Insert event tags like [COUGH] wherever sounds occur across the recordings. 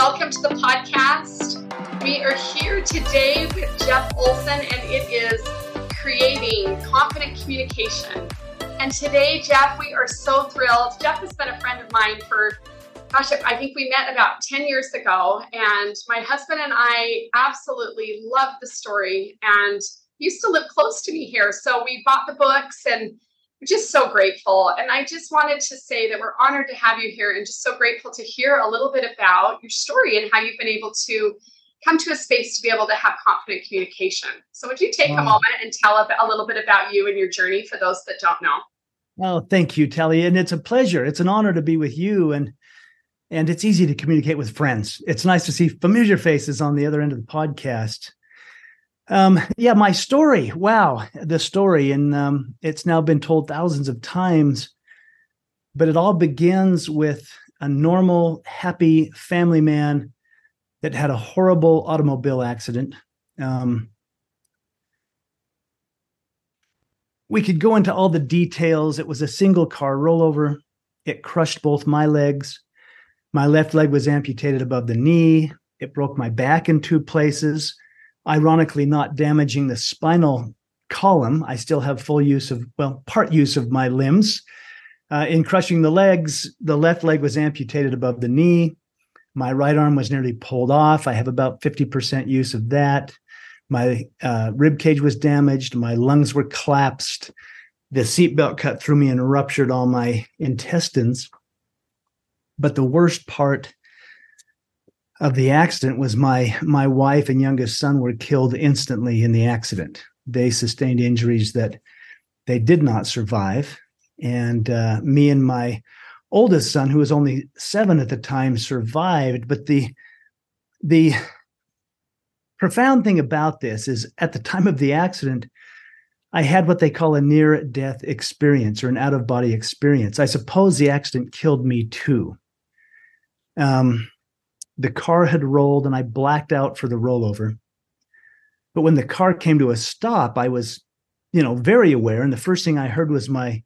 welcome to the podcast. We are here today with Jeff Olsen, and it is creating confident communication. And today, Jeff, we are so thrilled. Jeff has been a friend of mine for, gosh, I think we met about 10 years ago. And my husband and I absolutely love the story and used to live close to me here. So we bought the books and just so grateful. And I just wanted to say that we're honored to have you here and just so grateful to hear a little bit about your story and how you've been able to come to a space to be able to have confident communication. So, would you take wow. a moment and tell a, a little bit about you and your journey for those that don't know? Oh, thank you, Telly. And it's a pleasure. It's an honor to be with you. And and it's easy to communicate with friends. It's nice to see familiar faces on the other end of the podcast. Um, yeah, my story. Wow, the story, and um, it's now been told thousands of times. But it all begins with a normal, happy family man that had a horrible automobile accident. Um, we could go into all the details. It was a single car rollover. It crushed both my legs. My left leg was amputated above the knee. It broke my back in two places ironically not damaging the spinal column. I still have full use of, well, part use of my limbs. Uh, in crushing the legs, the left leg was amputated above the knee. My right arm was nearly pulled off. I have about 50% use of that. My uh, rib cage was damaged. My lungs were collapsed. The seatbelt cut through me and ruptured all my intestines. But the worst part of the accident was my my wife and youngest son were killed instantly in the accident. They sustained injuries that they did not survive, and uh, me and my oldest son, who was only seven at the time, survived. But the the profound thing about this is, at the time of the accident, I had what they call a near death experience or an out of body experience. I suppose the accident killed me too. Um, the car had rolled and I blacked out for the rollover. But when the car came to a stop, I was, you know, very aware. And the first thing I heard was my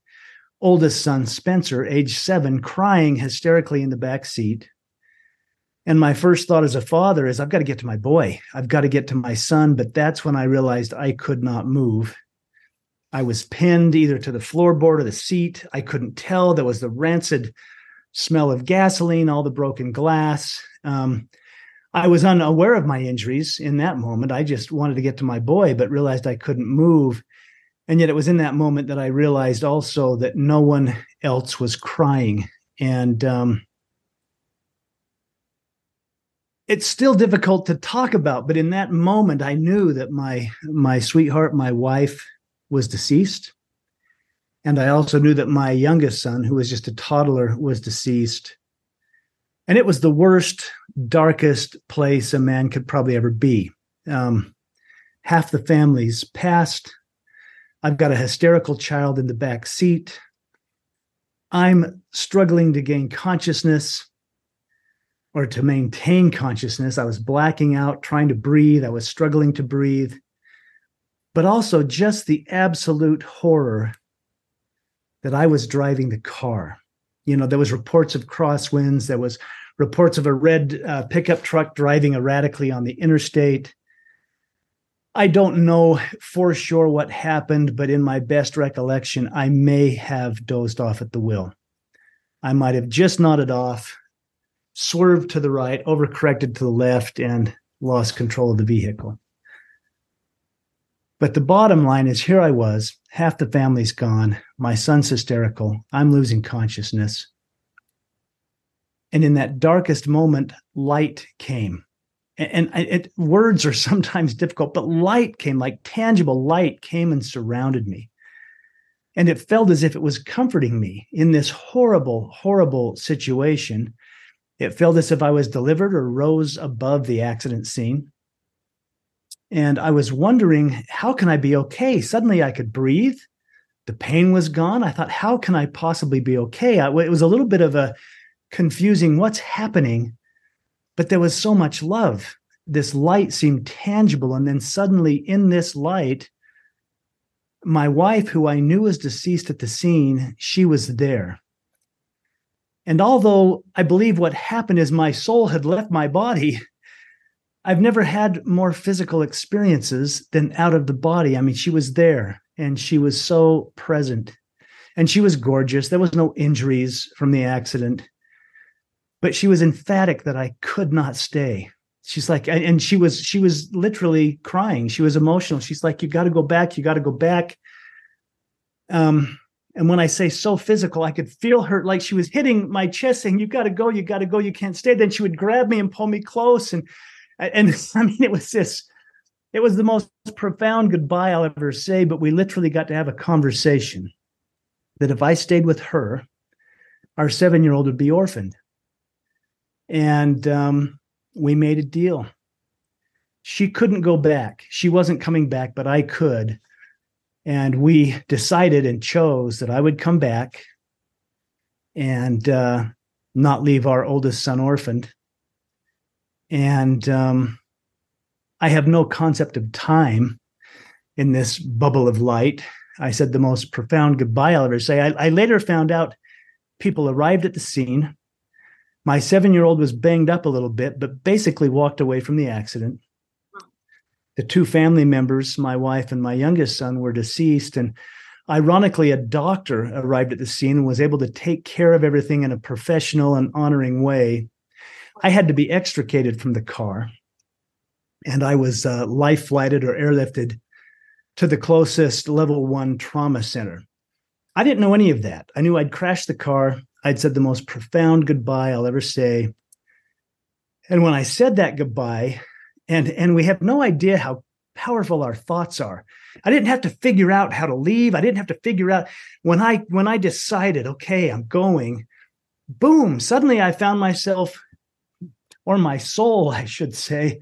oldest son, Spencer, age seven, crying hysterically in the back seat. And my first thought as a father is, I've got to get to my boy. I've got to get to my son. But that's when I realized I could not move. I was pinned either to the floorboard or the seat. I couldn't tell. There was the rancid smell of gasoline, all the broken glass. Um, I was unaware of my injuries in that moment. I just wanted to get to my boy, but realized I couldn't move. And yet it was in that moment that I realized also that no one else was crying. And um, it's still difficult to talk about, but in that moment, I knew that my my sweetheart, my wife, was deceased. And I also knew that my youngest son, who was just a toddler, was deceased. And it was the worst, darkest place a man could probably ever be. Um, half the family's passed. I've got a hysterical child in the back seat. I'm struggling to gain consciousness or to maintain consciousness. I was blacking out, trying to breathe. I was struggling to breathe. But also just the absolute horror that I was driving the car. You know, there was reports of crosswinds. There was reports of a red uh, pickup truck driving erratically on the interstate. I don't know for sure what happened, but in my best recollection, I may have dozed off at the wheel. I might have just nodded off, swerved to the right, overcorrected to the left, and lost control of the vehicle. But the bottom line is here I was, half the family's gone. My son's hysterical. I'm losing consciousness. And in that darkest moment, light came. And, it, words are [LAUGHS] sometimes difficult, but light came, like tangible light came and surrounded me. And it felt as if it was comforting me in this horrible, horrible situation. It felt as if I was delivered or rose above the accident scene and I was wondering, how can I be okay? Suddenly I could breathe. The pain was gone. I thought, how can I possibly be okay? I, it was a little bit of a confusing what's happening, but there was so much love. This light seemed tangible. And then suddenly, in this light, my wife, who I knew was deceased at the scene, she was there. And although I believe what happened is my soul had left my body, I've never had more physical experiences than out of the body. I mean, she was there and she was so present and she was gorgeous. There was no injuries from the accident, but she was emphatic that I could not stay. She's like, and she was, she was literally crying. She was emotional. She's like, you got to go back. You got to go back. Um, and when I say so physical, I could feel her like she was hitting my chest, saying, "You got to go, you got to go, you can't stay." Then she would grab me and pull me close, and and [LAUGHS] I mean, it was this. It was the most profound goodbye I'll ever say. But we literally got to have a conversation that if I stayed with her, our seven-year-old would be orphaned, and um, we made a deal. She couldn't go back. She wasn't coming back, but I could and we decided and chose that I would come back and uh, not leave our oldest son orphaned. And um, I have no concept of time in this bubble of light. I said the most profound goodbye I'll ever say. I, I later found out people arrived at the scene. My seven year old was banged up a little bit, but basically walked away from the accident the two family members, my wife and my youngest son, were deceased. And ironically, a doctor arrived at the scene and was able to take care of everything in a professional and honoring way. I had to be extricated from the car, and I was uh, life flighted or airlifted to the closest level one trauma center. I didn't know any of that. I knew I'd crashed the car. I'd said the most profound goodbye I'll ever say. And when I said that goodbye, and and we have no idea how powerful our thoughts are i didn't have to figure out how to leave i didn't have to figure out when i when i decided okay i'm going boom suddenly i found myself or my soul [LAUGHS] i should say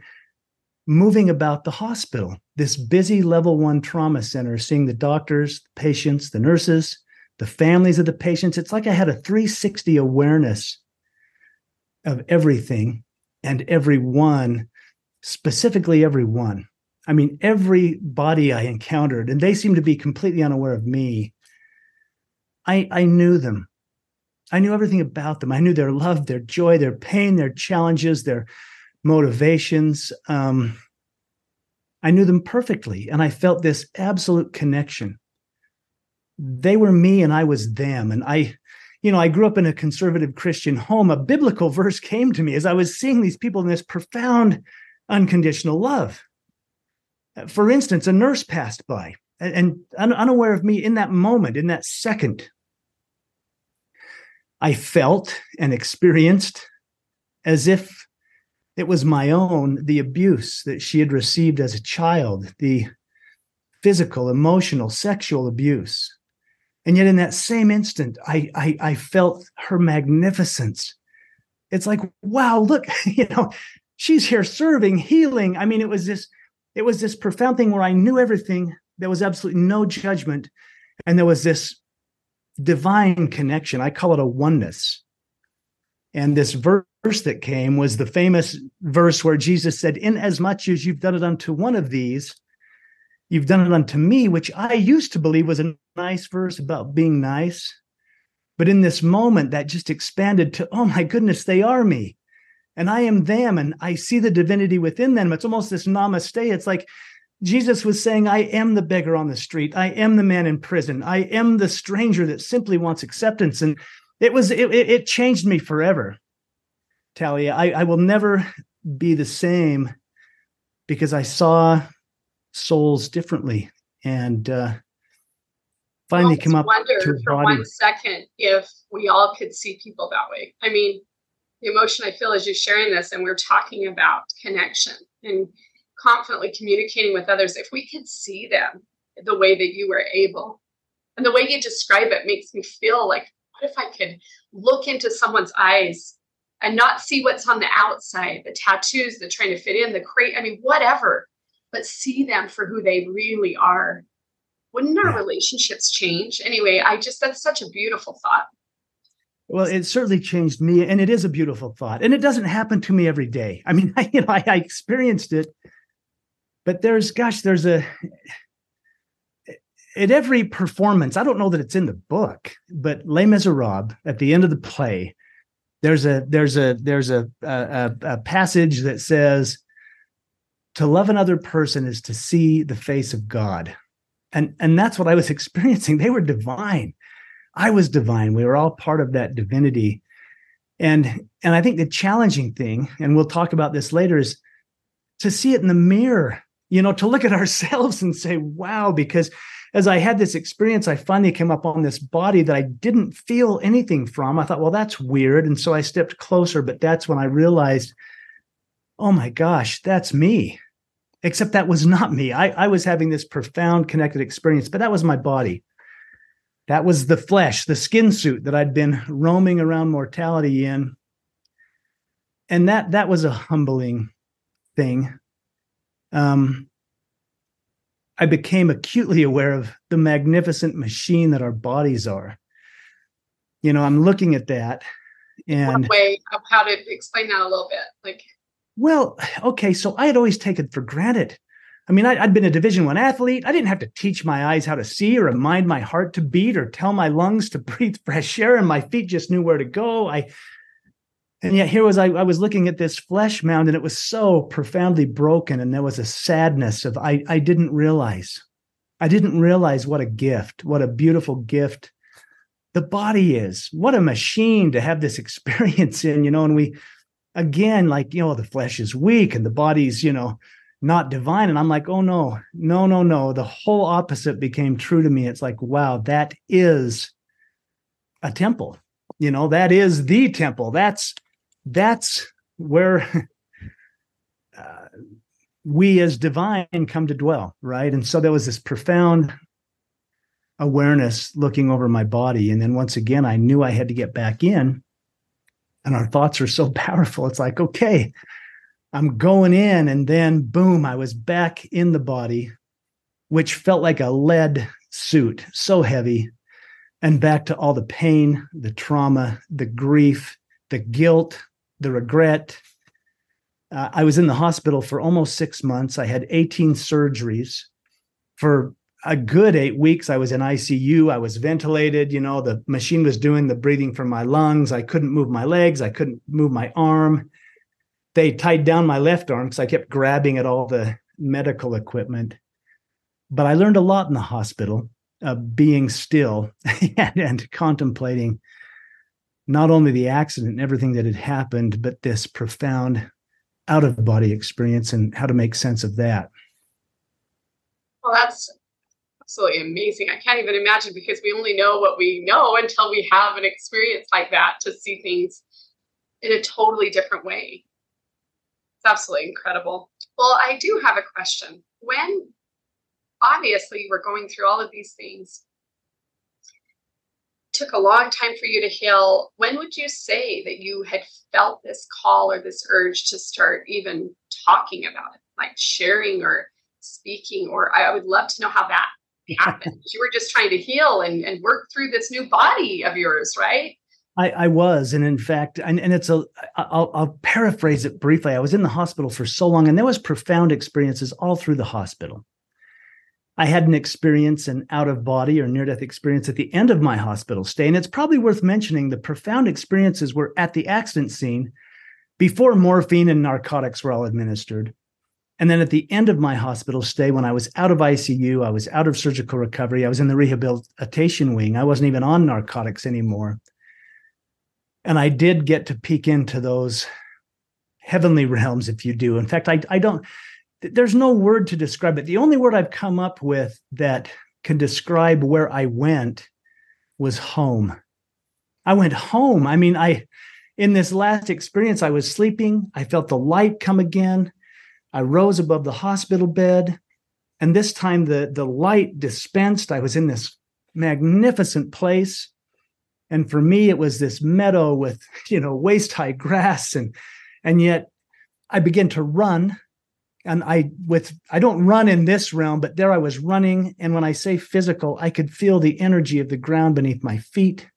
moving about the hospital this busy level 1 trauma center seeing the doctors the patients the nurses the families of the patients it's like i had a 360 awareness of everything and everyone specifically everyone. I mean, every body I encountered, and they seemed to be completely unaware of me. I, I knew them. I knew everything about them. I knew their love, their joy, their pain, their challenges, their motivations. Um, I knew them perfectly, and I felt this absolute connection. They were me, and I was them. And I, you know, I grew up in a conservative Christian home. A biblical [LAUGHS] verse came to me as I was seeing these people in this profound unconditional love. For instance, a nurse passed by and, unaware of me in that moment, in that second. I felt and experienced as if it was my own, the abuse that she had received as a child, the physical, emotional, sexual abuse. And yet, in that same instant, I, I, I felt her magnificence. It's like, wow, look, [LAUGHS] you know, she's here serving, healing. I mean, it was this, it was this profound thing where I knew everything. There was absolutely no judgment. And there was this divine connection. I call it a oneness. And this verse that came was the famous verse where Jesus said, In as much as you've done it unto one of these, you've done it unto me, which I used to believe was a nice verse about being nice. But in this moment, that just expanded to, oh my goodness, they are me and I am them and I see the divinity within them. It's almost this namaste. It's like Jesus was saying, I am the beggar on the street. I am the man in prison. I am the stranger that simply wants acceptance. And it was, it, it changed me forever. Talia, I, I will never be the same because I saw souls differently and uh, finally come up to for body. one second if we all could see people that way. I mean, the emotion I feel as you're sharing this and we're talking about connection and confidently communicating with others, if we could see them the way that you were able, and the way you describe it makes me feel like, what if I could look into someone's eyes and not see what's on the outside, the tattoos, the trying to fit in, the crate, I mean, whatever, but see them for who they really are. Wouldn't our yeah. relationships change? Anyway, I just, that's such a beautiful thought. Well, it certainly changed me, and it is a beautiful thought. And it doesn't happen to me every day. I mean, [LAUGHS] I, you know, I, I experienced it, but there's, gosh, there's a at every performance. I don't know that it's in the book, but Les Miserables at the end of the play, there's a there's a there's a, a a passage that says to love another person is to see the face of God. And and that's what I was [LAUGHS] experiencing. They were divine. I was divine. We were all part of that divinity. And and I think the challenging thing, and we'll talk about this later, is to see it in the mirror, you know, to look at [LAUGHS] ourselves and say, wow, because as I had this experience, I finally came up on this body that I didn't feel anything from. I thought, well, that's weird. And so I stepped closer, but that's when I realized, oh my gosh, that's me. Except that was not me. I, I was having this profound connected experience, but that was my body. That was the flesh, the skin suit that I'd been roaming around mortality in. And that that was a humbling thing. Um, I became acutely aware of the magnificent machine that our bodies are. You know, I'm looking at that and One way of how to explain that a little bit. Like well, okay, so I had always taken for granted. I mean, I, had been a Division One athlete. I didn't have to teach my eyes how to see, or remind my heart to beat, or tell my lungs to [LAUGHS] breathe fresh air, and my feet just knew where to go. I, and yet here was I. I was looking at this flesh mound, and it was so profoundly broken, and there was a sadness of I. I didn't realize, I didn't realize what a gift, what a beautiful gift, the body is. What a machine to have this [LAUGHS] experience in, you know. And we again, like, you know, the flesh is weak and the body's, you know, not divine. And I'm like, oh no, no, no, no. The whole opposite became true to me. It's like, wow, that is a temple. You know, that is the temple. That's that's where [LAUGHS] uh, we as divine come to dwell, right? And so there was this profound awareness looking over my body. And then once again, I knew I had to get back in and our thoughts are so [LAUGHS] powerful. It's like, okay, I'm going in. And then boom, I was back in the body, which felt like a lead suit, so heavy. And back to all the pain, the trauma, the grief, the guilt, the regret. Uh, I was in the hospital for almost six months. I had 18 surgeries. For a good eight weeks i was in icu i was ventilated you know the machine was doing the breathing from my lungs i couldn't move my legs i couldn't move my arm they tied down my left arm because i kept grabbing at all the medical equipment but i learned a lot in the hospital uh, being still and, [LAUGHS] and contemplating not only the accident and everything that had happened but this profound out of body experience and how to make sense of that well that's absolutely amazing. I can't even imagine because we only know what we know until we have an experience like that to see things in a totally different way. It's absolutely incredible. Well, I do have a question. When obviously were going through all of these things, took a long time for you to heal. When would you say that you had felt this call or this urge to start even talking about it, like sharing or speaking? Or I would love to know how that [LAUGHS] happened. you were just trying to heal and, and work through this new body of yours, right? I, I was, and in fact, and, and it's a. I'll, I'll paraphrase it briefly. I was in the hospital for so long, and there was profound experiences all through the hospital. I had an experience, an out of body or near death experience at the end of my hospital stay, and it's probably worth mentioning the profound experiences were at the accident scene, before morphine and narcotics were all administered. And then at the end of my hospital stay, when I was out of ICU, I was out of surgical recovery, I was in the rehabilitation wing. I wasn't even on narcotics anymore. And I did get to peek into those heavenly realms, if you do. In fact, I, I don't, there's no word to describe it. The only word I've come up with that can describe where I went was home. I went home. I mean, I, in this last experience, I was sleeping. I felt the light come again. I rose above the hospital bed, and this time the, the light dispensed. I was in this magnificent place. And for me, it was this meadow with, you know, waist high grass. And, and yet I began to run. And I, with, I don't run in this realm, but there I was running. And when I say physical, I could feel the energy of the ground beneath my feet.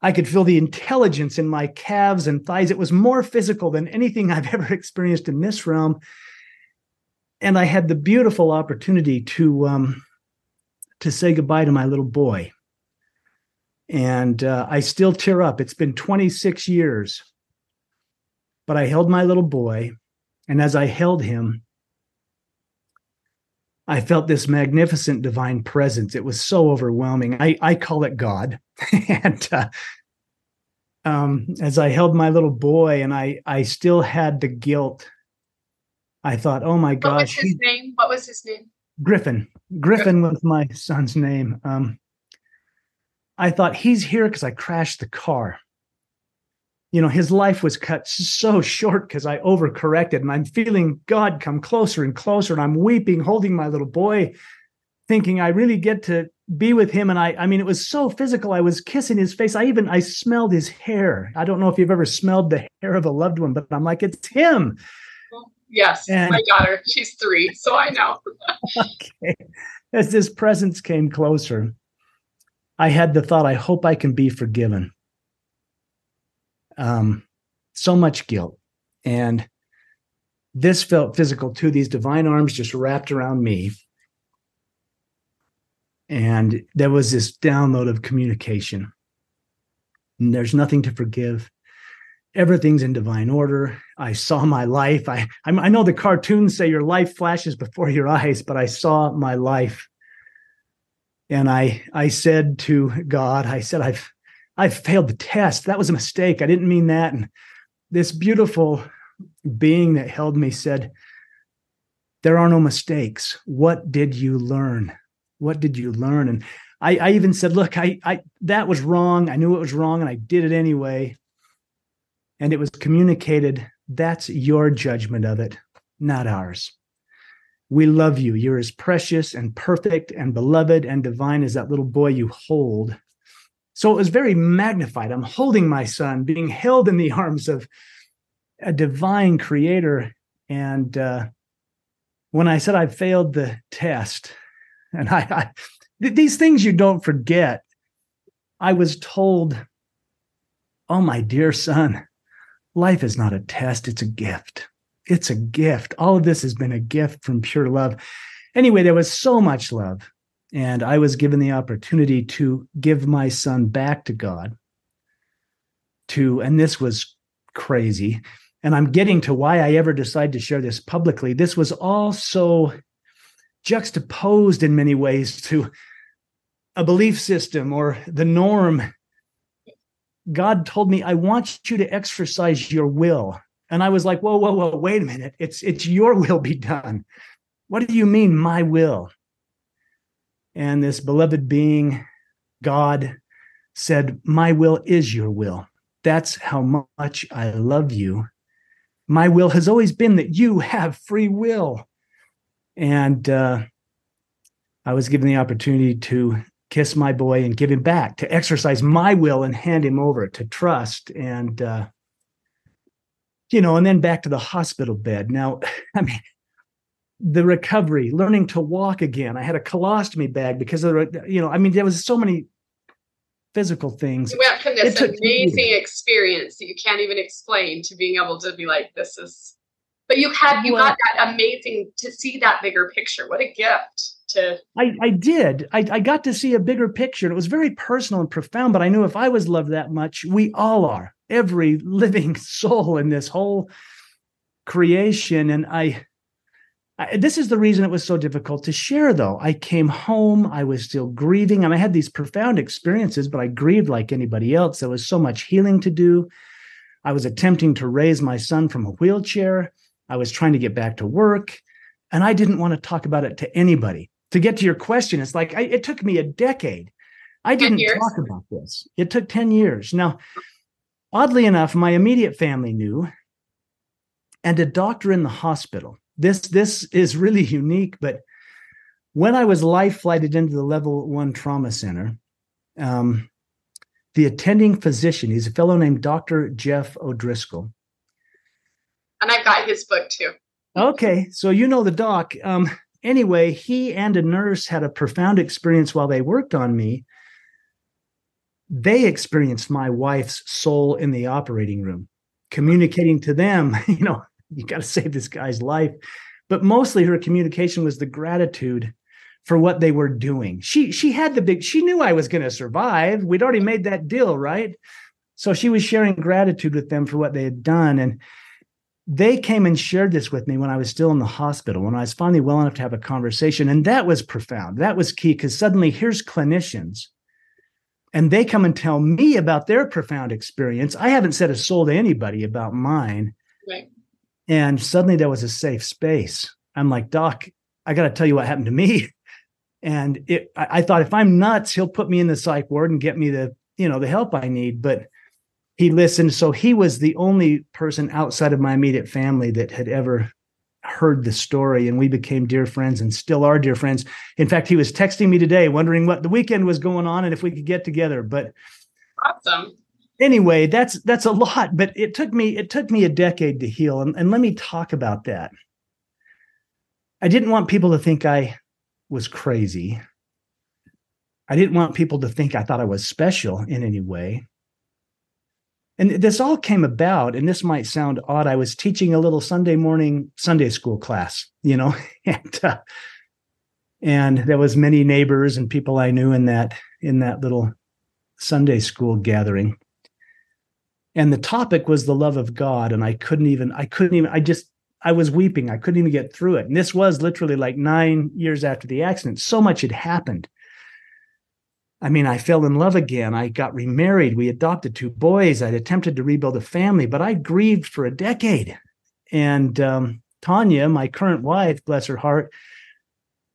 I could feel the intelligence in my calves and thighs. It was more physical than anything I've [LAUGHS] ever experienced in this realm. And I had the beautiful opportunity to um, to say goodbye to my little boy. And uh, I still tear up. It's been 26 years. But I held my little boy. And as I held him, I felt this magnificent divine presence. It was so overwhelming. I, I call it God. [LAUGHS] and uh, um, as I held my little boy and I, I still had the guilt, I thought, oh my gosh. What was his name? What was his name? Griffin. Griffin was my son's name. Um, I thought he's here because I crashed the car. You know, his life was cut so short because I overcorrected, and I'm feeling God come closer and closer, and I'm weeping, holding my little boy, thinking I really get to be with him. And I, I mean, it was so physical. I was kissing his face. I even I smelled his hair. I don't know if you've ever smelled the hair of a loved one, but I'm like, it's him. Yes, and, my daughter. She's three, so I know. [LAUGHS] okay. As this presence came closer, I had the thought, I hope I can be forgiven. Um, so much guilt. And this felt physical too. These divine arms just wrapped around me. And there was this download of communication. And there's nothing to forgive everything's in divine order. I saw my life. I I know the cartoons say your life flashes before your eyes, but I saw my life. And I I said to God, I said I've I've failed the test. That was a mistake. I didn't mean that. And this beautiful being that held me said, There are no mistakes. What did you learn? What did you learn? And I, I even said, Look, I, I that was wrong. I knew it was wrong, and I did it anyway and it was communicated that's your judgment of it, not ours. We love you. You're as precious and perfect and beloved and divine as that little boy you hold. So it was very magnified. I'm holding my son, being held in the arms of a divine creator. And uh, when I said I failed the test, [LAUGHS] and I, I these things you don't forget, I was told, Oh, my dear son, life is not a test, it's a gift. It's a gift. All of this has been a gift from pure love. Anyway, there was so much love. And I was given the opportunity to give my son back to God. To, and this was crazy. And I'm getting to why I ever decided to share this publicly. This was all so juxtaposed in many ways to a belief system or the norm God told me, I want you to exercise your will. And I was like, whoa, whoa, whoa, wait a minute. It's it's your will be done. What do you mean, my will? And this beloved being, God, said, My will is your will. That's how much I love you. My will has always been that you have free will. And uh, I was given the opportunity to kiss my boy and give him back, to exercise my will and hand him over, to trust. And, uh, you know, and then back to the hospital bed. Now, [LAUGHS] I mean, the recovery, learning to walk again. I had a colostomy bag because of the, you know, I mean, there was so many physical things. You went from this amazing experience that you can't even explain to being able to be like, this is, but you had, you well, got that amazing to see that bigger picture. What a gift to I, I did. I, I got to see a bigger picture. It was very personal and profound, but I knew if I was loved that much, we all are. Every living [LAUGHS] soul in this whole creation. And I, I this is the reason it was so difficult to share, though. I came home, I was still grieving, and I had these profound experiences, but I grieved like anybody else. There was so much healing to do. I was attempting to raise my son from a wheelchair. I was trying to get back to work, and I didn't want to talk about it to anybody to get to your question, it's like I, it took me a decade. I didn't talk about this. It took 10 years. Now, oddly enough, my immediate family knew, and a doctor in the hospital. This this is really unique, but when I was life flighted into the level one trauma center, um, the attending physician, he's a fellow named Dr. Jeff O'Driscoll. And I've got his book too. Okay, so you know the doc. Um, anyway, he and a nurse had a profound experience while they worked on me. They experienced my wife's soul in the operating room, communicating to them, [LAUGHS] you know, you got to [LAUGHS] save this guy's life. But mostly her communication was the gratitude for what they were doing. She she had the big she knew I was going to survive. We'd already made that deal, right? So she was sharing gratitude with them for what they had done and they came and shared this with me when I was still in the hospital, when I was finally well enough to have a conversation. And that was profound. That was key because suddenly here's clinicians and they come and tell me about their profound experience. I haven't said a soul to anybody about mine. Right. And suddenly there was a safe space. I'm like, Doc, I got to tell you what happened to me. [LAUGHS] And it, I, I thought if I'm nuts, he'll put me in the psych ward and get me the, you know, the help I need. But he listened. So he was the only person outside of my immediate family that had ever heard the story. And we became dear friends and still are dear friends. In fact, he was texting me today, wondering what the weekend was going on and if we could get together. But awesome. Anyway, that's that's a lot, but it took me it took me a decade to heal. And, and let me talk about that. I didn't want people to think I was crazy. I didn't want people to think I thought I was special in any way. And this all came about, and this might sound odd. I was teaching a little Sunday morning Sunday school class, you know, [LAUGHS] and uh, and there was many neighbors and people I knew in that in that little Sunday school gathering. And the topic was the love of God, and I couldn't even I couldn't even I just I was weeping. I couldn't even get through it. And this was literally like nine years after the accident. So much had happened. I mean, I fell in love again. I got remarried. We adopted two boys. I'd attempted to rebuild a family, but I grieved for a decade. And um, Tanya, my current wife, bless her heart,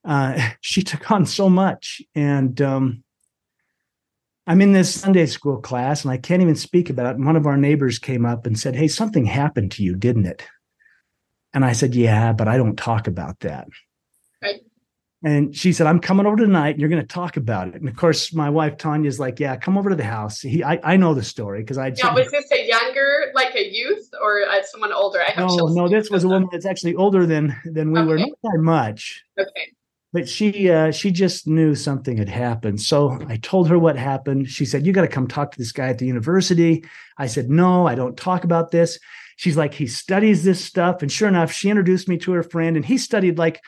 uh, [LAUGHS] she took on so much. And um, I'm in this Sunday school class and I can't even speak about it. And one of our neighbors came up and said, Hey, something happened to you, didn't it? And I said, Yeah, but I don't talk about that. Right. And she said, I'm coming over tonight and you're going to talk about it. And of course, my wife Tanya's like, Yeah, come over to the house. He, I, I know the story because I. Yeah, was this a younger, like a youth, or uh, someone older? I have no, no. This was a woman that's actually older than than we okay. were, not that much. Okay. But she uh, she just knew something had happened. So I told her what happened. She said, "You got to come talk to this guy at the university." I said, "No, I don't talk about this." she's like, he studies this stuff. And sure enough, she introduced me to her friend, and he studied like,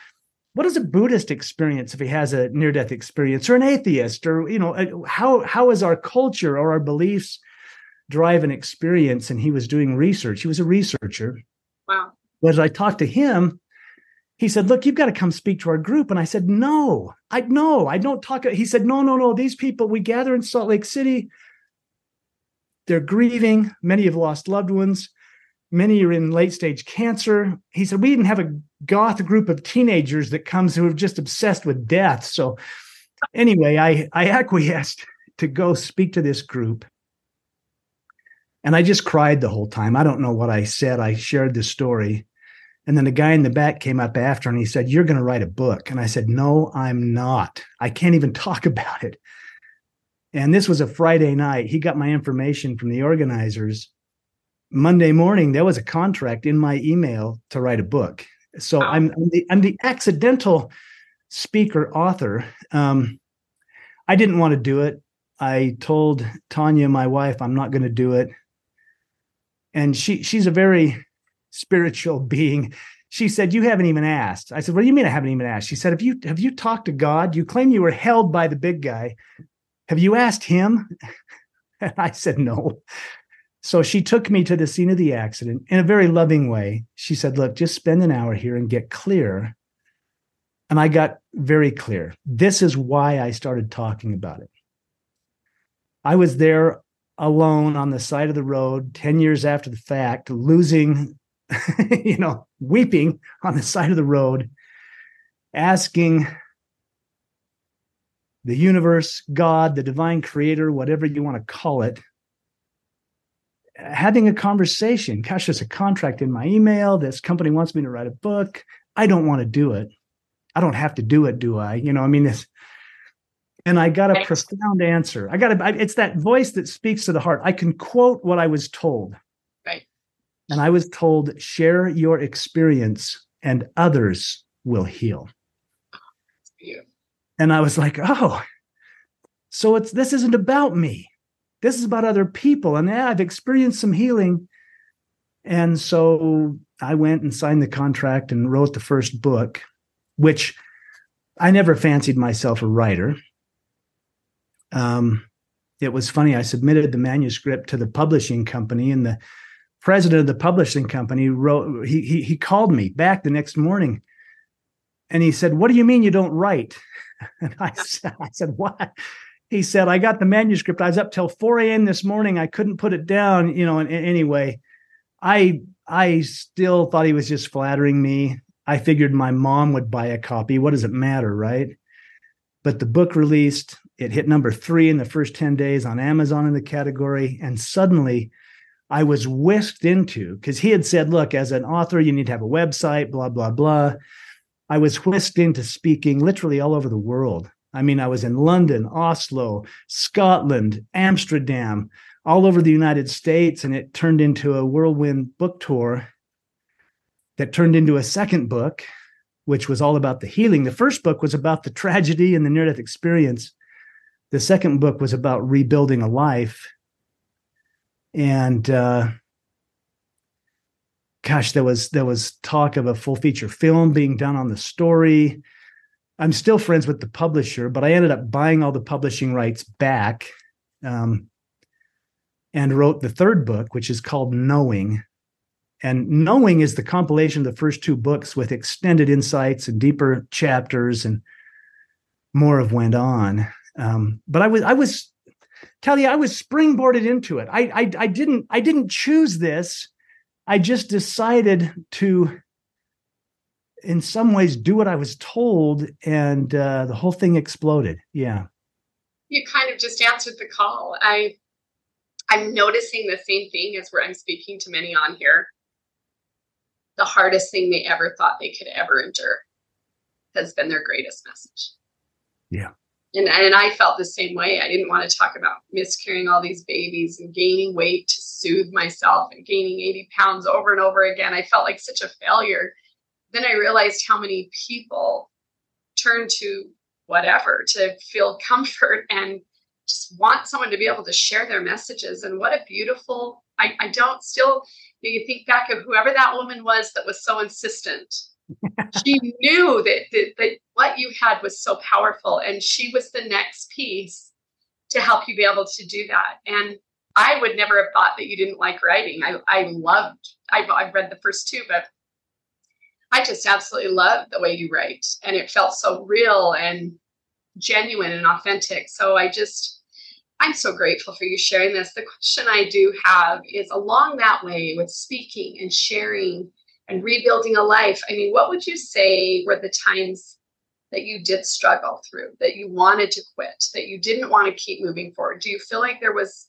what is a Buddhist experience if he has a near death experience, or an atheist, or you know, uh, how how is our culture or our beliefs drive an experience? And he was doing research. He was a researcher. Wow. But as I talked to him, he said, "Look, you've got to come speak to our group." And I said, "No, I no, I don't talk." He said, "No, no, no. These people we gather in Salt Lake City. They're grieving. Many have lost loved ones many are in late stage cancer. He said, We even have a goth group of teenagers that comes who are just obsessed with death. So, anyway, I, I acquiesced to go speak to this group. And I just cried the whole time. I don't know what I said. I shared the story. And then the guy in the back came up after and he said, You're going to write a book. And I said, No, I'm not. I can't even [LAUGHS] talk about it. And this was a Friday night. He got my information from the organizers Monday morning, there was a contract in my email to write a book. So I'm, I'm, the, I'm the accidental speaker author. Um, I didn't want to do it. I told Tanya, my wife, I'm not going to do it. And she she's a very spiritual [LAUGHS] being. She said, "You haven't even asked." I said, "What do you mean I haven't even asked?" She said, "Have you have you talked to God? You claim you were held by the big guy. Have you asked him?" [LAUGHS] And I said, "No." So she took me to the scene of the accident in a very loving way. She said, Look, just spend an hour here and get clear. And I got very clear. This is why I started talking about it. I was there alone on the side of the road 10 years after the fact, losing, [LAUGHS] you know, weeping on the side of the road, asking the universe, God, the divine creator, whatever you want to call it, having a conversation. Gosh, there's a contract in my email. This company wants me to write a book. I don't want to do it. I don't have to do it, do I? You know, I mean, this. And I got a profound answer. I got a, it's that voice that speaks to the heart. I can quote what I was told. And I was told, share your experience and others will heal. Yeah. And I was like, oh, so it's this isn't about me. This is about other people. And yeah, I've experienced some healing. And so I went and signed the contract and wrote the first book, which I never fancied myself a writer. Um, it was funny. I submitted the manuscript to the publishing company, and the president of the publishing company wrote. He he, he called me back the next morning, and he said, "What do you mean you don't write?" [LAUGHS] And I said, "I said what?" He said, "I got the manuscript. I was up till 4 a.m. this morning. I couldn't put it down. You know. And, and anyway, I I still thought he was just flattering me. I figured my mom would buy a copy. What does it matter, right? But the book released. It hit number three in the first 10 days on Amazon in the category. And suddenly I was whisked into, because he had said, look, as an author, you need to have a website, blah, blah, blah. I was whisked into speaking literally all over the world. I mean, I was in London, Oslo, Scotland, Amsterdam, all over the United States, and it turned into a whirlwind book tour that turned into a second book, which was all about the healing. The first book was about the tragedy and the near death experience. The second book was about rebuilding a life. And uh, gosh, there was there was talk of a full feature film being done on the story. I'm still friends with the publisher, but I ended up buying all the publishing rights back um, and wrote the third book, which is called Knowing. And Knowing is the compilation of the first two books with extended insights and deeper chapters, and more have went on. Um, but I was I was tell you I was springboarded into it. I, I I didn't I didn't choose this. I just decided to in some ways do what I was told, and uh, the whole thing exploded. Yeah. You kind of just answered the call. I I'm noticing the same thing as where I'm speaking to many on here. The hardest thing they ever thought they could ever endure has been their greatest message. Yeah. And, and I felt the same way. I didn't want to talk about miscarrying all these babies and gaining weight to soothe myself and gaining 80 pounds over and over again. I felt like such a failure. Then I realized how many people turn to whatever to feel [LAUGHS] comfort and just want someone to be able to share their messages. And what a beautiful, I, I don't still, you, know, you think back of whoever that woman was that was so insistent. [LAUGHS] she knew that, that, that what you had was so powerful. And she was the next piece to help you be able to do that. And I would never have thought that you didn't like writing. I, I loved, I, I've read the first two, but I just absolutely loved the way you write. And it felt so real and genuine and authentic. So I just, I'm so grateful for you sharing this. The question I do have is along that way with speaking and sharing and rebuilding a life. I mean, what would you say were the times that you did struggle through, that you wanted to quit, that you didn't want to keep moving forward? Do you feel like there was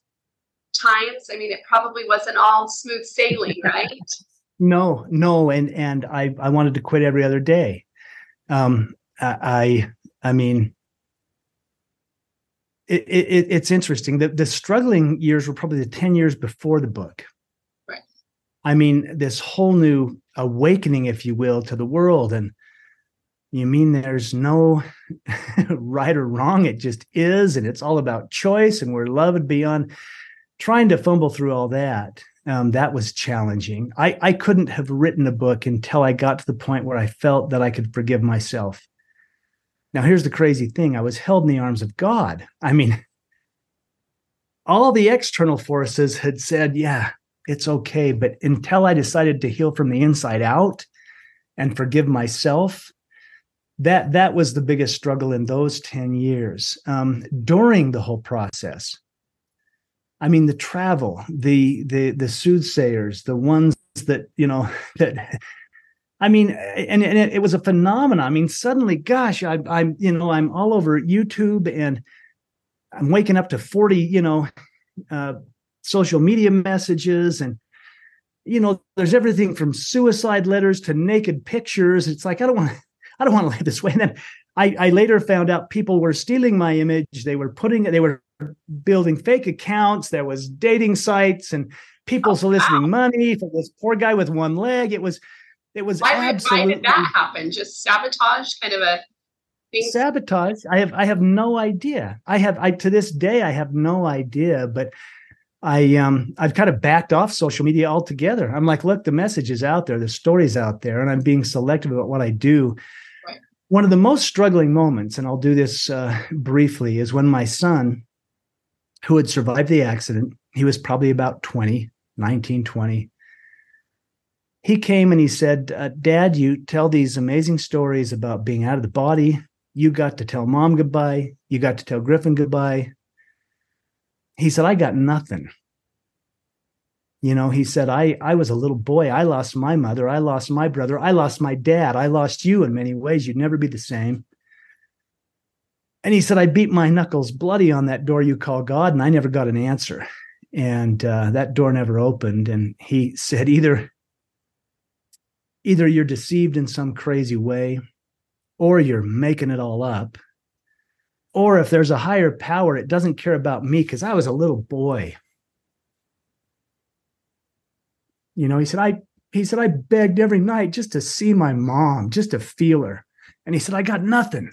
times? I mean, it probably wasn't all smooth sailing, [LAUGHS] right? no, no, and and I I wanted to quit every other day. Um, I I mean, it, it, it's interesting. The, the struggling years were probably the 10 years before the book. Right. I mean, this whole new awakening, if you will, to the world. And you mean there's no [LAUGHS] right or wrong? It just is. And it's all about choice. And we're loved beyond trying to fumble through all that. Um, that was challenging. I, I couldn't have written a book until I got to the point where I felt that I could forgive myself. Now, here's the crazy thing I was held in the arms of God. I mean, [LAUGHS] all the external forces had said, yeah, it's okay. But until I decided to heal from the inside out and forgive myself, that that was the biggest struggle in those 10 years um, during the whole process i mean the travel the the the soothsayers the ones that you know [LAUGHS] that I mean, and, and it, it, was a phenomenon. I mean, suddenly, gosh, I, I'm, you know, I'm all over YouTube and I'm waking up to 40, you know, uh, social media messages and, you know, there's everything from suicide letters to naked pictures. It's like, I don't want, [LAUGHS] I don't want to live this way. And then I, I later found out people were stealing my image. They were putting, they were building fake accounts. There was dating sites and people oh, soliciting wow. money for this poor guy with one leg. It was, it was why, absolutely why did that happen? Just sabotage, kind of a thing. Sabotage. I have I have no idea. I have I to this day I have no idea, but I um I've kind of backed off social media altogether. I'm like, look, the message is out there, the story's out there, and I'm being selective about what I do. Right. One of the most struggling moments, and I'll do this uh, briefly, is when my son, who had survived the accident, he was probably about 20, 19, 20. He came and he said, uh, Dad, you tell these amazing stories about being out of the body. You got to tell mom goodbye. You got to tell Griffin goodbye. He said, I got nothing. You know, he said, I, I was a little boy. I lost my mother. I lost my brother. I lost my dad. I lost you in many ways. You'd never be the same. And he said, I beat my knuckles bloody on that door you call God, and I never got an answer. And uh, that door never opened. And he said, either, either you're deceived in some crazy way, or you're making it all up. Or if there's a higher power, it doesn't care about me because I was a little boy You know, he said, I he said, I begged every night just to see my mom, just to feel her. And he said, I got nothing.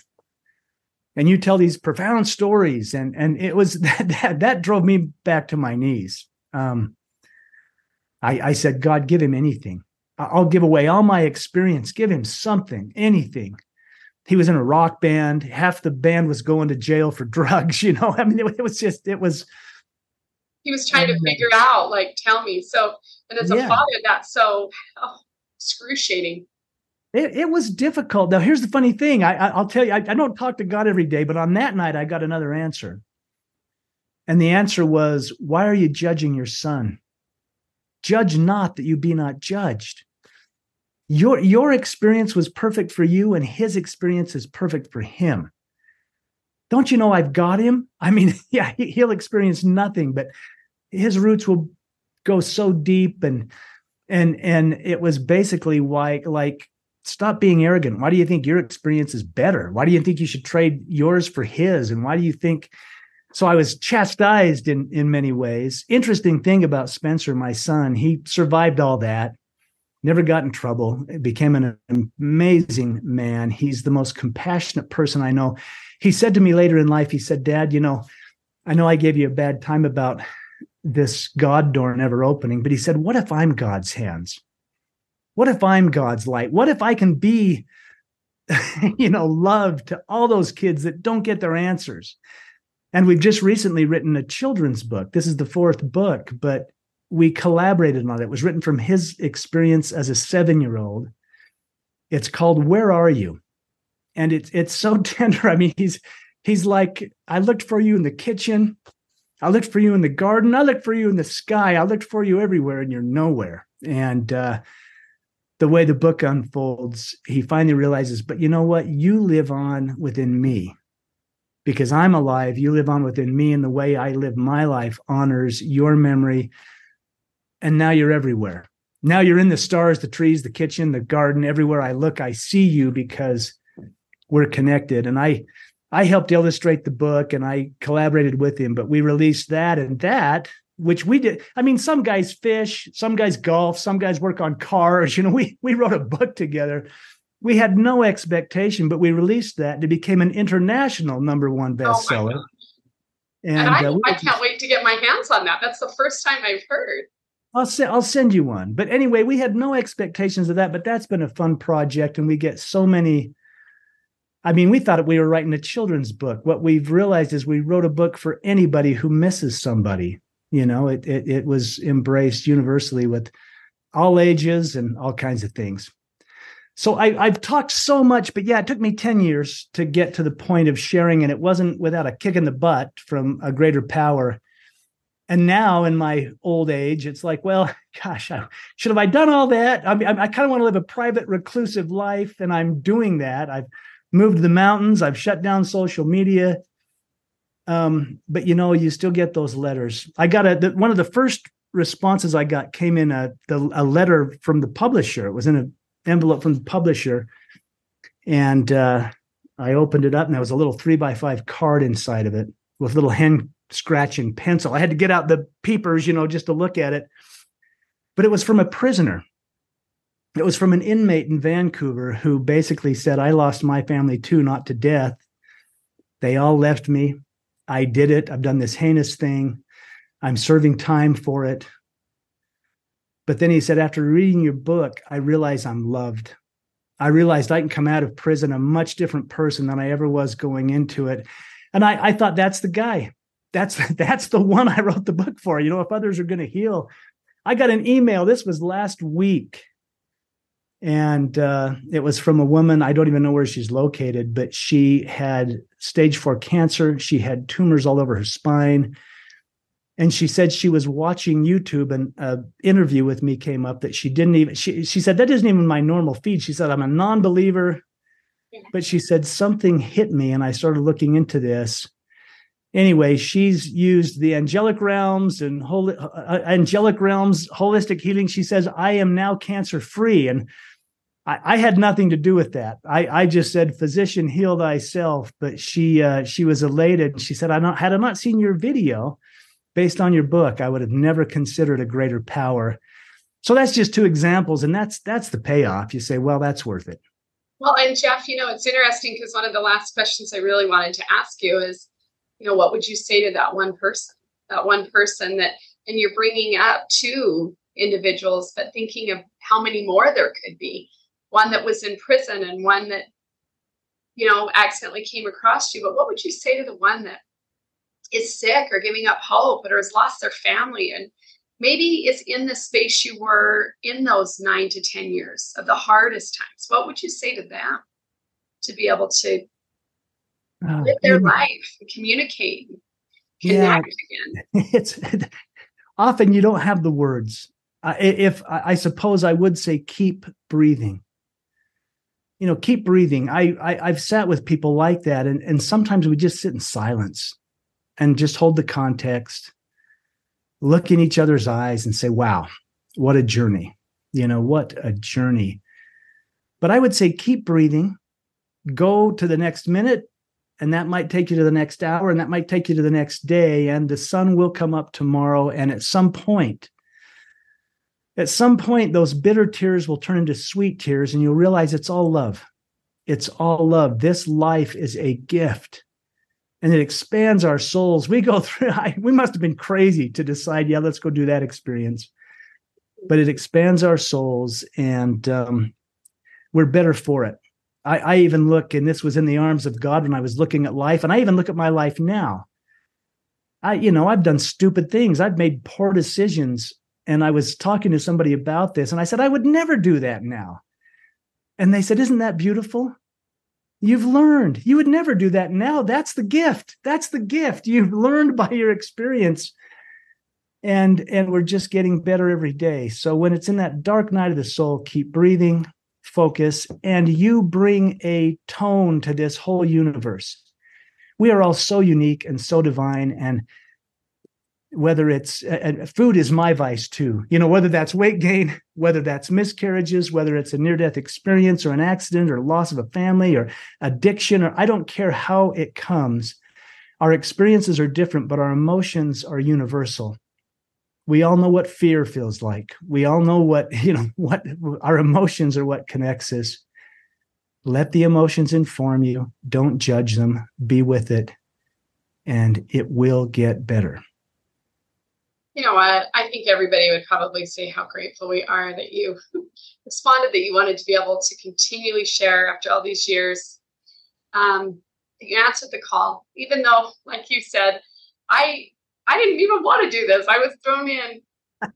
And you tell these profound stories. And and it was [LAUGHS] that that, that drove me back to my knees. Um, I, I said, God, give him anything. I'll give away all my experience. Give him something, anything. He was in a rock band. Half the band was going to jail for [LAUGHS] drugs. You know, I mean, it, it was just, it was, he was trying to figure out like tell me. So and as a yeah. father that's so oh, excruciating. It, it, was difficult. Now here's the funny thing. I, I will tell you I, I don't talk to god every day but on that night i got another answer. And the answer was why are you judging your son? Judge not that you be not judged your your experience was perfect for you and his experience is perfect for him don't you know I've got him? [LAUGHS] I mean, yeah, he'll experience nothing, but his roots will go so deep and and and it was basically why like stop being arrogant. Why do you think your experience is better? Why do you think you should trade yours for his? And why do you think so I was chastised in in many ways. Interesting thing about Spencer, my son, he survived all that. Never got in trouble. Became an amazing man. He's the most compassionate person I know he said to me later in life, he said, Dad, you know, I know I gave you a bad time about this God door never opening, but he said, What if I'm God's hands? What if I'm God's light? What if I can be, [LAUGHS] you know, love to all those kids that don't get their answers? And we've just recently written a children's book. This is the fourth book, but we collaborated on it. It was written from his experience as a seven year old. It's called Where Are You? and it's it's so [LAUGHS] tender. I mean, he's he's like, I looked for you in the kitchen, I looked for you in the garden, I looked for you in the sky, I looked for you everywhere, and you're nowhere. And uh, the way the book unfolds, he finally realizes, but you know what? You live on within me. Because I'm alive, you live on within me, and the way I live my life honors your memory. And now you're everywhere. Now you're in the stars, the trees, the kitchen, the garden. Everywhere I look, I see you because we're connected. And I I helped illustrate the book and I collaborated with him, but we released that and that, which we did. I mean, some guys fish, some guys golf, some guys work on cars. [LAUGHS] You know, we we wrote a book together. We had no expectation, but we released that. It became an international number one bestseller. Oh and, and I, uh, I can't wait to get my hands on that. That's the first time I've heard. I'll send I'll send you one. But anyway, we had no expectations of that, but that's been a fun project, and we get so many I mean, we thought we were writing a children's book. What we've realized is we wrote a book for anybody who misses somebody. You know, it it, it was embraced universally with all ages and all kinds of things. So I, I've talked so much, but yeah, it took me 10 years to get to the point of sharing, and it wasn't without a kick in the butt from a greater power. And now in my old age, it's like, well, [LAUGHS] gosh, I, should have I done all that? I mean, I, I kind of want to live a private, reclusive life, and I'm doing that. I've moved to the mountains. I've shut down social media. Um, but you know, you still get those letters. I got a the, one of the first responses I got came in a the, a letter from the publisher. It was in an envelope from the publisher, and uh, I opened it up, and there was a little three by five card inside of it with little hand scratching pencil. I had to get out the peepers, you know, just to look at it. But it was from a prisoner it was from an inmate in Vancouver who basically said, I lost my family too, not to death. They all left me. I did it. I've done this heinous thing. I'm serving time for it. But then he said, after reading your book, I realize I'm loved. I realized I can come out of prison a much different person than I ever was going into it. And I, I thought that's the guy. That's [LAUGHS] that's the one I wrote the book for. You know, if others are going to heal. I got an email. This was last week. And uh, it was from a woman. I don't even know where she's located, but she had stage four cancer. She had tumors all over her spine and she said she was watching YouTube and an interview with me came up that she didn't even she she said that isn't even my normal feed. She said I'm a non-believer, but she said something hit me and I started looking into this. Anyway, she's used the angelic realms and holy, uh, uh, angelic realms holistic healing. She says I am now cancer free and I, I, had nothing to do with that. I, I just said, "Physician, heal thyself." But she uh, she was elated. She said, "I not had I not seen your video, based on your book, I would have never considered a greater power. So that's just two examples, and that's that's the payoff. You say, well, that's worth it. Well, and Jeff, you know, it's interesting because one of the last questions I really wanted to ask you is, you know, what would you say to that one person, that one person that, and you're bringing up two individuals, but thinking of how many more there could be, one that was in prison and one that, you know, accidentally came across you. But what would you say to the one that is sick or giving up hope or has lost their family and maybe is in the space you were in those nine to ten years of the hardest times what would you say to them to be able to uh, live their life communicate connect yeah. again [LAUGHS] it's often you don't have the words uh, if i suppose i would say keep breathing you know keep breathing I, I i've sat with people like that and and sometimes we just sit in silence and just hold the context, look in each other's eyes and say, wow, what a journey. You know, what a journey. But I would say keep breathing, go to the next minute, and that might take you to the next hour, and that might take you to the next day, and the sun will come up tomorrow. And at some point, at some point, those bitter tears will turn into sweet tears, and you'll realize it's all love. It's all love. This life is a gift and it expands our souls. We go [LAUGHS] through, I, we must have been crazy to decide, yeah, let's go do that experience. But it expands our souls and um, we're better for it. I, I even look, and this was in the arms of God when I was looking at life, and I even look at my life now. I, you know, I've done stupid things. I've made poor decisions. And I was talking to somebody about this, and I said, I would never do that now. And they said, Isn't that beautiful? You've learned. You would never do that now. That's the gift. That's the gift. You've learned by your experience. And and we're just getting better every day. So when it's in that dark night of the soul, keep breathing, focus, and you bring a tone to this whole universe. We are all so unique and so divine and whether it's food is my vice too you know whether that's weight gain [LAUGHS] whether that's miscarriages whether it's a near death experience or an accident or loss of a family or addiction or i don't care how it comes our experiences are different but our emotions are universal we all know what fear feels like. We all know what [LAUGHS] you know what our emotions are what connects us. Let the emotions inform you. Don't judge them. Be with it and it will get better. You know what? I think everybody would probably say how grateful we are that you [LAUGHS] responded, that you wanted to be able to continually share after all these years. Um, you answered the call, even though, like you said, I I didn't even want to do this. I was thrown in. [LAUGHS]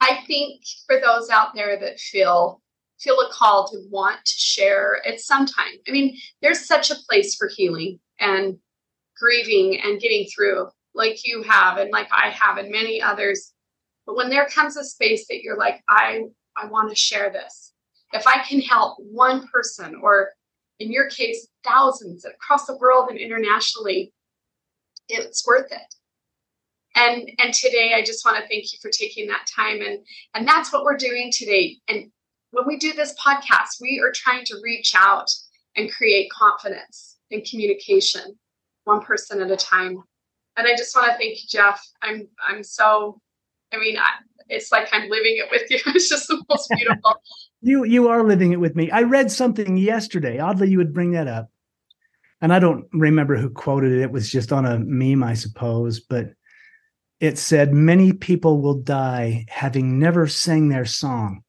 I think for those out there that feel feel a call to want to share at some time. I mean, there's such a place for healing and grieving and getting through like you have and like I have and many others. But when there comes a space that you're like, I I want to share this. If I can help one person or in your case, thousands across the world and internationally, it's worth it. And and today I just want to thank you for taking that time and and that's what we're doing today. And when we do this podcast, we are trying to reach out and create confidence and communication one person at a time and I just want to thank you, Jeff. I'm I'm so. I mean, I, it's like I'm living it with you. [LAUGHS] It's just the most [LAUGHS] beautiful. you you are living it with me. I read something yesterday. Oddly, you would bring that up, and I don't remember who quoted it. It was just on a meme, I suppose, but it said many people will die having never sang their song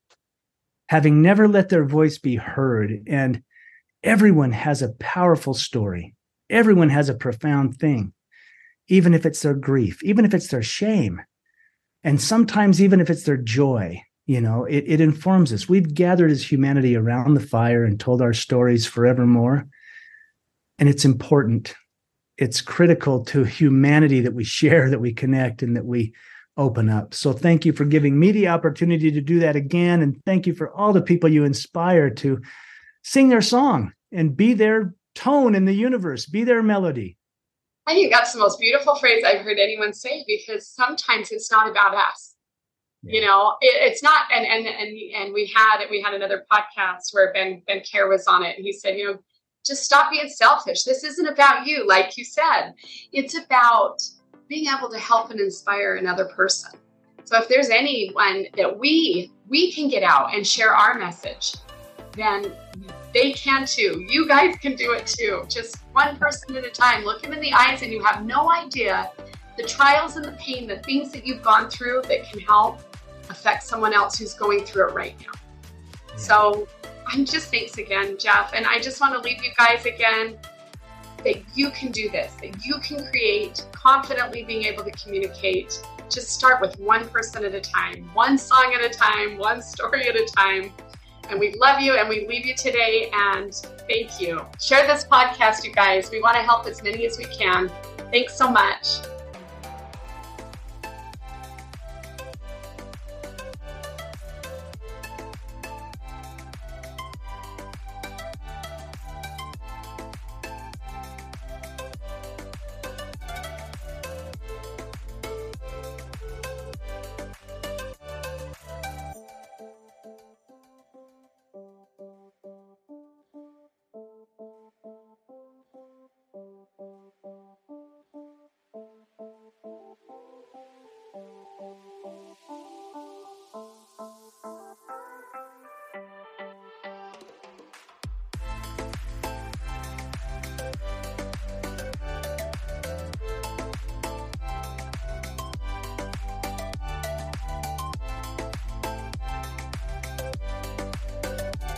having never let their voice be heard. And everyone has a powerful story, everyone has a profound thing, even if it's their grief, even if it's their shame, and sometimes even if it's their joy. You know, it, it informs us. We've gathered as humanity around the fire and told our stories forevermore. And it's important. It's critical to humanity that we share, that we connect, and that we open up. So thank you for giving me the opportunity to do that again. And thank you for all the people you inspire to sing their song and be their tone in the universe, be their melody. I think that's the most beautiful phrase I've heard anyone say because sometimes it's not about us. Yeah. You know, it, it's not, and and and and we had we had another podcast where Ben Ben Care was on it, and he said, you know, just stop being selfish. This isn't about you, like you said. It's about being able to help and inspire another person. So if there's anyone that we we can get out and share our message, then they can too. You guys can do it too. Just one person at a time. Look them in the eyes and you have no idea the trials and the pain, the things that you've gone through that can help affect someone else who's going through it right now. So I'm just thanks again, Jeff. And I just want to leave you guys again that you can do this, that you can create confidently being able to communicate. Just start with one person at a time, one song at a time, one story at a time. And we love you and we leave you today. And thank you. Share this podcast, you guys. We want to help as many as we can. Thanks so much.